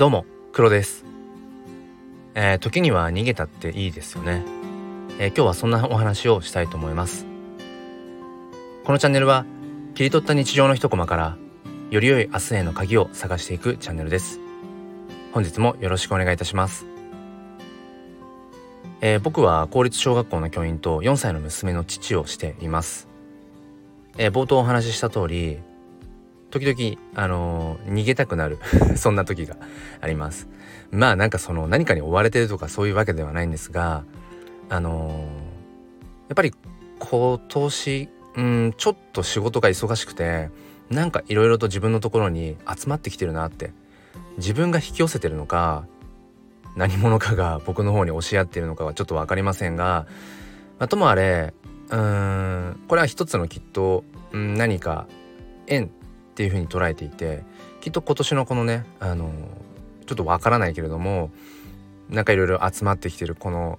どうも、黒です。えー、時には逃げたっていいですよね、えー、今日はそんなお話をしたいと思います。このチャンネルは、切り取った日常の一コマから、より良い明日への鍵を探していくチャンネルです。本日もよろしくお願いいたします。えー、僕は公立小学校の教員と4歳の娘の父をしています。えー、冒頭お話しした通り時々あのー、逃げたくなる そんな時があります。まあなんかその何かに追われてるとかそういうわけではないんですがあのー、やっぱり今年うんちょっと仕事が忙しくてなんかいろいろと自分のところに集まってきてるなって自分が引き寄せてるのか何者かが僕の方に押し合ってるのかはちょっと分かりませんが、まあ、ともあれうんこれは一つのきっと、うん、何か縁っていうふうに捉えていてきっと今年のこのねあのちょっとわからないけれどもなんかいろいろ集まってきてるこの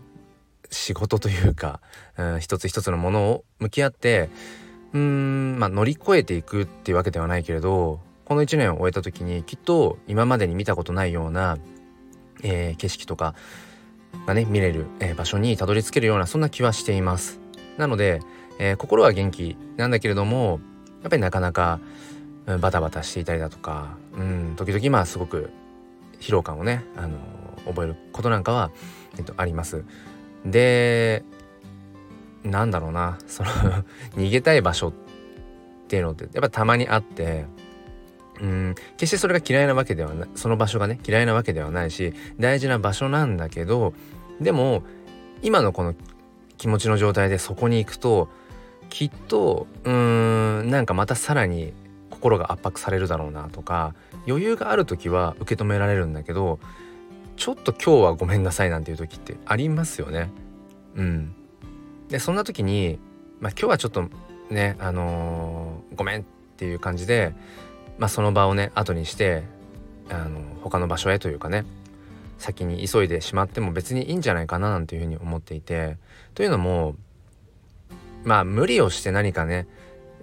仕事というか、うん、一つ一つのものを向き合ってうんまあ乗り越えていくっていうわけではないけれどこの1年を終えた時にきっと今までに見たことないような、えー、景色とかがね見れる、えー、場所にたどり着けるようなそんな気はしています。なので、えー、心は元気なんだけれどもやっぱりなかなか、バタバタしていたりだとか、うん、時々まあすごく疲労感をね、あの覚えることなんかは、えっと、あります。でなんだろうなその 逃げたい場所っていうのってやっぱたまにあってうん決してそれが嫌いなわけではないその場所がね嫌いなわけではないし大事な場所なんだけどでも今のこの気持ちの状態でそこに行くときっとうーんなんかまたさらに心が圧迫されるだろうなとか余裕がある時は受け止められるんだけどちょっと今日はごめんなさいなんていう時ってありますよね。うん、でそんな時に、まあ、今日はちょっとねあのー、ごめんっていう感じで、まあ、その場をね後にしてあの他の場所へというかね先に急いでしまっても別にいいんじゃないかななんていうふうに思っていてというのもまあ無理をして何かね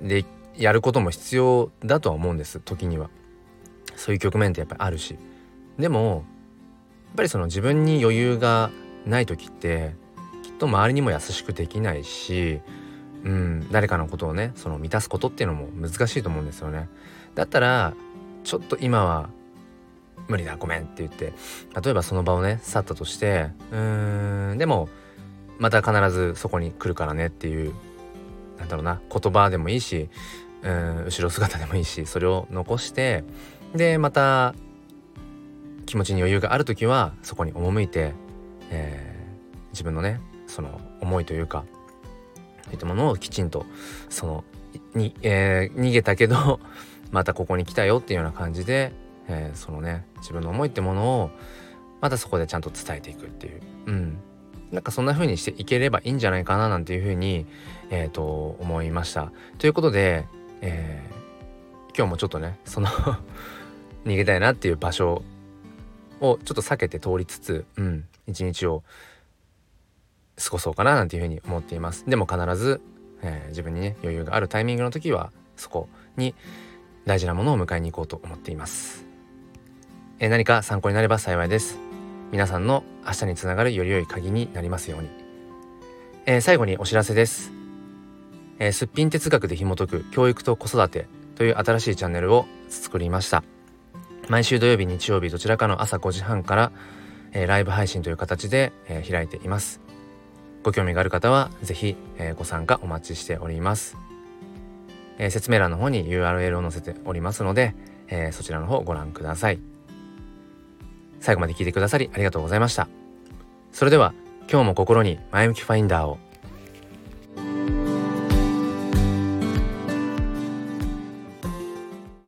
でやることも必要だとは思うんです時には。そういう局面ってやっぱりあるし。でもやっぱりその自分に余裕がない時ってきっと周りにも優しくできないしうん誰かのことをねその満たすことっていうのも難しいと思うんですよね。だったらちょっと今は無理だごめんって言って例えばその場をね去ったとしてうーんでもまた必ずそこに来るからねっていうなんだろうな言葉でもいいしうん後ろ姿でもいいしそれを残してでまた気持ちに余裕がある時はそこに赴いて、えー、自分のねその思いというかそういったものをきちんとそのに、えー、逃げたけど またここに来たよっていうような感じでえー、そのね自分の思いってものをまたそこでちゃんと伝えていくっていう。うん。なんかそんな風にしていければいいんじゃないかななんていう風にえ、ー、と思いました。ということで、えー、今日もちょっとねその 逃げたいなっていう場所をちょっと避けて通りつつうん一日を過ごそうかななんていうふうに思っています。でも必ず、えー、自分にね余裕があるタイミングの時はそこに大事なものを迎えに行こうと思っています。え何か参考になれば幸いです。皆さんの明日につながるより良い鍵になりますように、えー、最後にお知らせです、えー、すっぴん哲学で紐解く教育と子育てという新しいチャンネルを作りました毎週土曜日日曜日どちらかの朝5時半から、えー、ライブ配信という形で、え開いていますご興味がある方は是非、えご参加お待ちしております、え説明欄の方に URL を載せておりますので、えそちらの方ご覧ください最後まで聞いてくださりありがとうございました。それでは今日も心に前向きファインダーを。